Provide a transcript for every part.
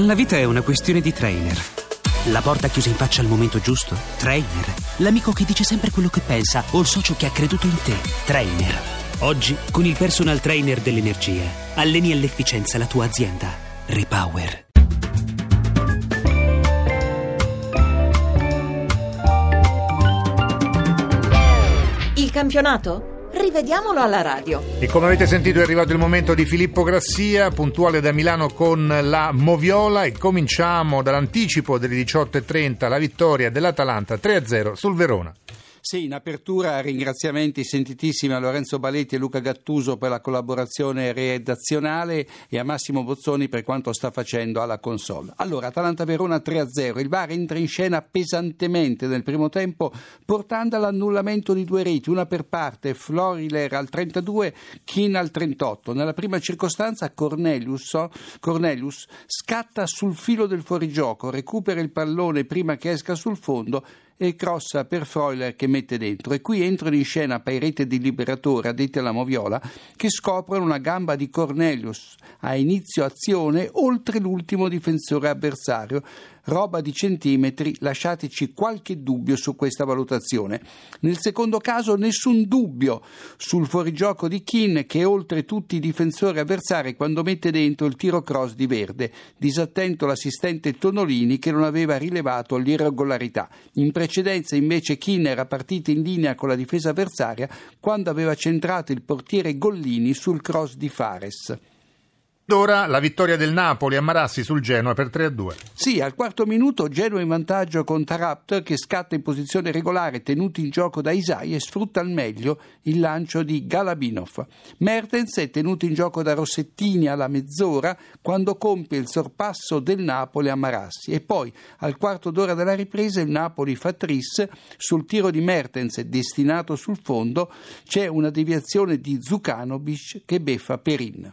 La vita è una questione di trainer. La porta chiusa in faccia al momento giusto? Trainer. L'amico che dice sempre quello che pensa o il socio che ha creduto in te? Trainer. Oggi, con il personal trainer dell'energia, alleni all'efficienza la tua azienda. Repower. Il campionato? Rivediamolo alla radio. E come avete sentito è arrivato il momento di Filippo Grassia, puntuale da Milano con la Moviola e cominciamo dall'anticipo delle 18.30, la vittoria dell'Atalanta 3-0 sul Verona. Sì, in apertura ringraziamenti sentitissimi a Lorenzo Baletti e Luca Gattuso per la collaborazione redazionale e a Massimo Bozzoni per quanto sta facendo alla console. Allora, Atalanta-Verona 3-0, il VAR entra in scena pesantemente nel primo tempo portando all'annullamento di due reti, una per parte, Floriler al 32, Kin al 38. Nella prima circostanza Cornelius, Cornelius scatta sul filo del fuorigioco, recupera il pallone prima che esca sul fondo e crossa per Freuler che mette dentro. E qui entrano in scena Pairete di Liberatore, addetti alla Moviola, che scoprono una gamba di Cornelius a inizio azione oltre l'ultimo difensore avversario roba di centimetri, lasciateci qualche dubbio su questa valutazione. Nel secondo caso nessun dubbio sul fuorigioco di Kin che oltre tutti i difensori avversari quando mette dentro il tiro cross di Verde, disattento l'assistente Tonolini che non aveva rilevato l'irregolarità. In precedenza invece Kin era partito in linea con la difesa avversaria quando aveva centrato il portiere Gollini sul cross di Fares. Ora la vittoria del Napoli a Marassi sul Genoa per 3-2. Sì, al quarto minuto Genoa in vantaggio con Tarapt che scatta in posizione regolare tenuto in gioco da Isai e sfrutta al meglio il lancio di Galabinov. Mertens è tenuto in gioco da Rossettini alla mezz'ora quando compie il sorpasso del Napoli a Marassi e poi al quarto d'ora della ripresa il Napoli fa tris sul tiro di Mertens destinato sul fondo c'è una deviazione di Zukanovic che beffa Perin.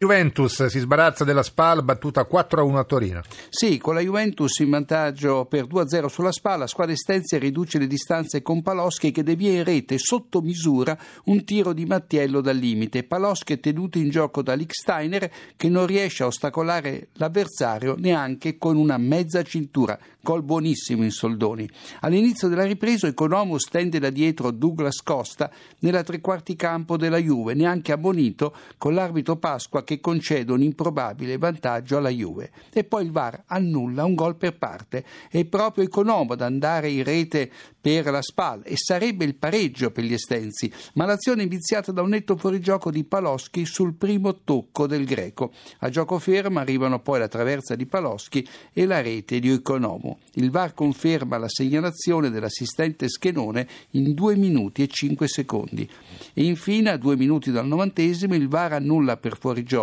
Juventus si sbarazza della Spal battuta 4-1 a Torino. Sì, con la Juventus in vantaggio per 2-0 sulla Spal, la squadra estensia riduce le distanze con Paloschi che devia in rete sotto misura un tiro di Mattiello dal limite. Paloschi è tenuto in gioco da Licksteiner che non riesce a ostacolare l'avversario neanche con una mezza cintura. Gol buonissimo in soldoni. All'inizio della ripresa Economo stende da dietro Douglas Costa nella tre quarti campo della Juve, neanche abbonito con l'arbitro Pasqua che concede un improbabile vantaggio alla Juve. E poi il VAR annulla un gol per parte. È proprio Economo ad andare in rete per la SPAL e sarebbe il pareggio per gli estensi, ma l'azione è iniziata da un netto fuorigioco di Paloschi sul primo tocco del greco. A gioco fermo arrivano poi la traversa di Paloschi e la rete di Economo. Il VAR conferma la segnalazione dell'assistente Schenone in 2 minuti e 5 secondi. E infine, a 2 minuti dal novantesimo, il VAR annulla per fuorigioco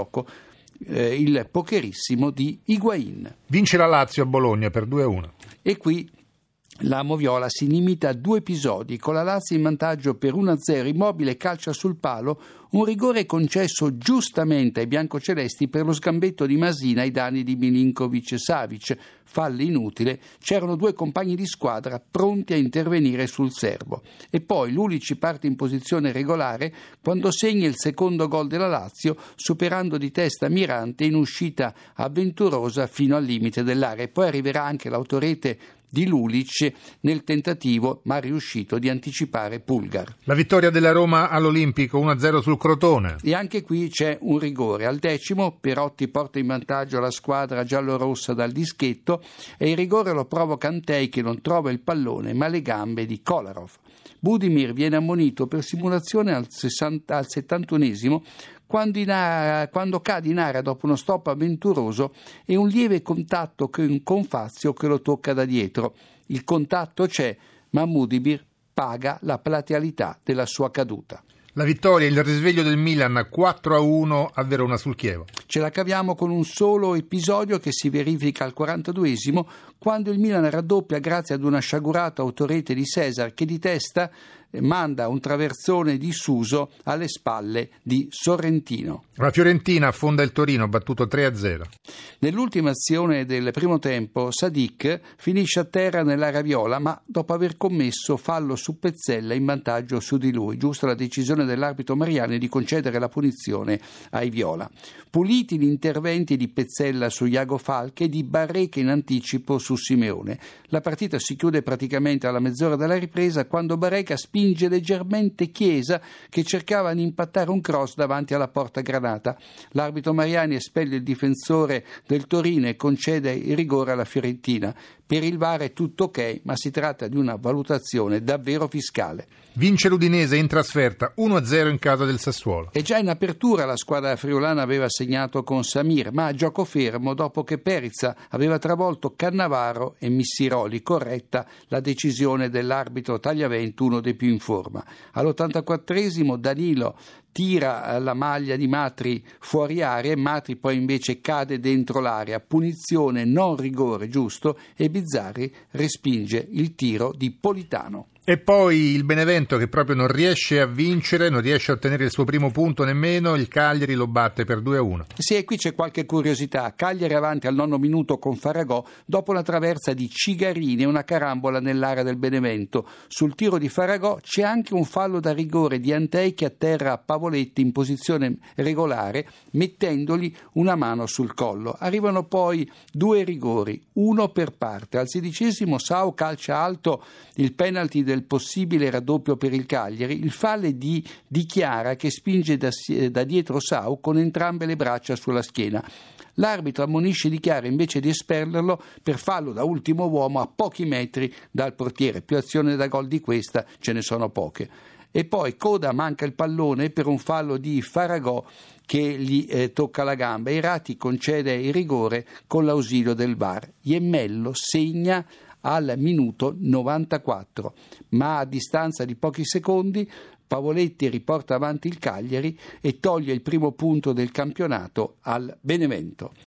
eh, il pokerissimo di Higuain. Vince la Lazio a Bologna per 2-1. E qui la Moviola si limita a due episodi, con la Lazio in vantaggio per 1-0, Immobile calcia sul palo, un rigore concesso giustamente ai biancocelesti per lo scambetto di Masina ai danni di Milinkovic e Savic, fallo inutile, c'erano due compagni di squadra pronti a intervenire sul serbo. E poi Lulici parte in posizione regolare quando segna il secondo gol della Lazio, superando di testa Mirante in uscita avventurosa fino al limite dell'area. E poi arriverà anche l'autorete di Lulic nel tentativo, ma riuscito, di anticipare Pulgar. La vittoria della Roma all'Olimpico 1-0 sul Crotone. E anche qui c'è un rigore. Al decimo Perotti porta in vantaggio la squadra giallorossa dal dischetto e il rigore lo provoca Antei che non trova il pallone ma le gambe di Kolarov. Budimir viene ammonito per simulazione al, 60, al 71esimo quando, area, quando, cade in area dopo uno stop avventuroso e un lieve contatto con Fazio che lo tocca da dietro. Il contatto c'è, ma Mudibir paga la platealità della sua caduta. La vittoria, il risveglio del Milan 4-1 a Verona sul Chievo. Ce la caviamo con un solo episodio che si verifica al 42esimo quando il Milan raddoppia grazie ad una sciagurata autorete di Cesar che di testa manda un traversone di Suso alle spalle di Sorrentino. La Fiorentina affonda il Torino, battuto 3-0. Nell'ultima azione del primo tempo, Sadik finisce a terra nell'area viola, ma dopo aver commesso fallo su Pezzella in vantaggio su di lui. Giusta la decisione dell'arbitro Mariani di concedere la punizione ai viola. Puliti gli interventi di Pezzella su Iago Falche e di Barreca in anticipo su Simeone. La partita si chiude praticamente alla mezz'ora della ripresa quando Barreca spinge leggermente Chiesa che cercava di impattare un cross davanti alla porta granata. L'arbitro Mariani espelle il difensore del Torino e concede il rigore alla Fiorentina. Per il VAR è tutto ok, ma si tratta di una valutazione davvero fiscale. Vince l'Udinese in trasferta 1-0 in casa del Sassuolo. E già in apertura la squadra friulana aveva segnato con Samir, ma a gioco fermo dopo che Perizza aveva travolto Cannavaro e Missiroli, corretta la decisione dell'arbitro Tagliavento, uno dei più in forma. All'84esimo Danilo tira la maglia di Matri fuori area e Matri poi invece cade dentro l'area. Punizione, non rigore, giusto? E Bizzarri respinge il tiro di Politano. E poi il Benevento che proprio non riesce a vincere, non riesce a ottenere il suo primo punto nemmeno, il Cagliari lo batte per 2-1. Sì, e qui c'è qualche curiosità. Cagliari avanti al nono minuto con Faragò dopo la traversa di Cigarini e una carambola nell'area del Benevento. Sul tiro di Faragò c'è anche un fallo da rigore di Antei che atterra a Pavoletti in posizione regolare mettendogli una mano sul collo. Arrivano poi due rigori, uno per parte. Al sedicesimo Sau calcia alto il penalty del del possibile raddoppio per il Cagliari, il falle di, di Chiara che spinge da, da dietro Sau con entrambe le braccia sulla schiena. L'arbitro ammonisce Di Chiara invece di esperlerlo per fallo da ultimo uomo a pochi metri dal portiere. Più azione da gol di questa ce ne sono poche. E poi Coda manca il pallone per un fallo di Faragò che gli eh, tocca la gamba. Irati concede il rigore con l'ausilio del VAR. Iemmello segna al minuto 94, ma a distanza di pochi secondi Pavoletti riporta avanti il Cagliari e toglie il primo punto del campionato al Benevento.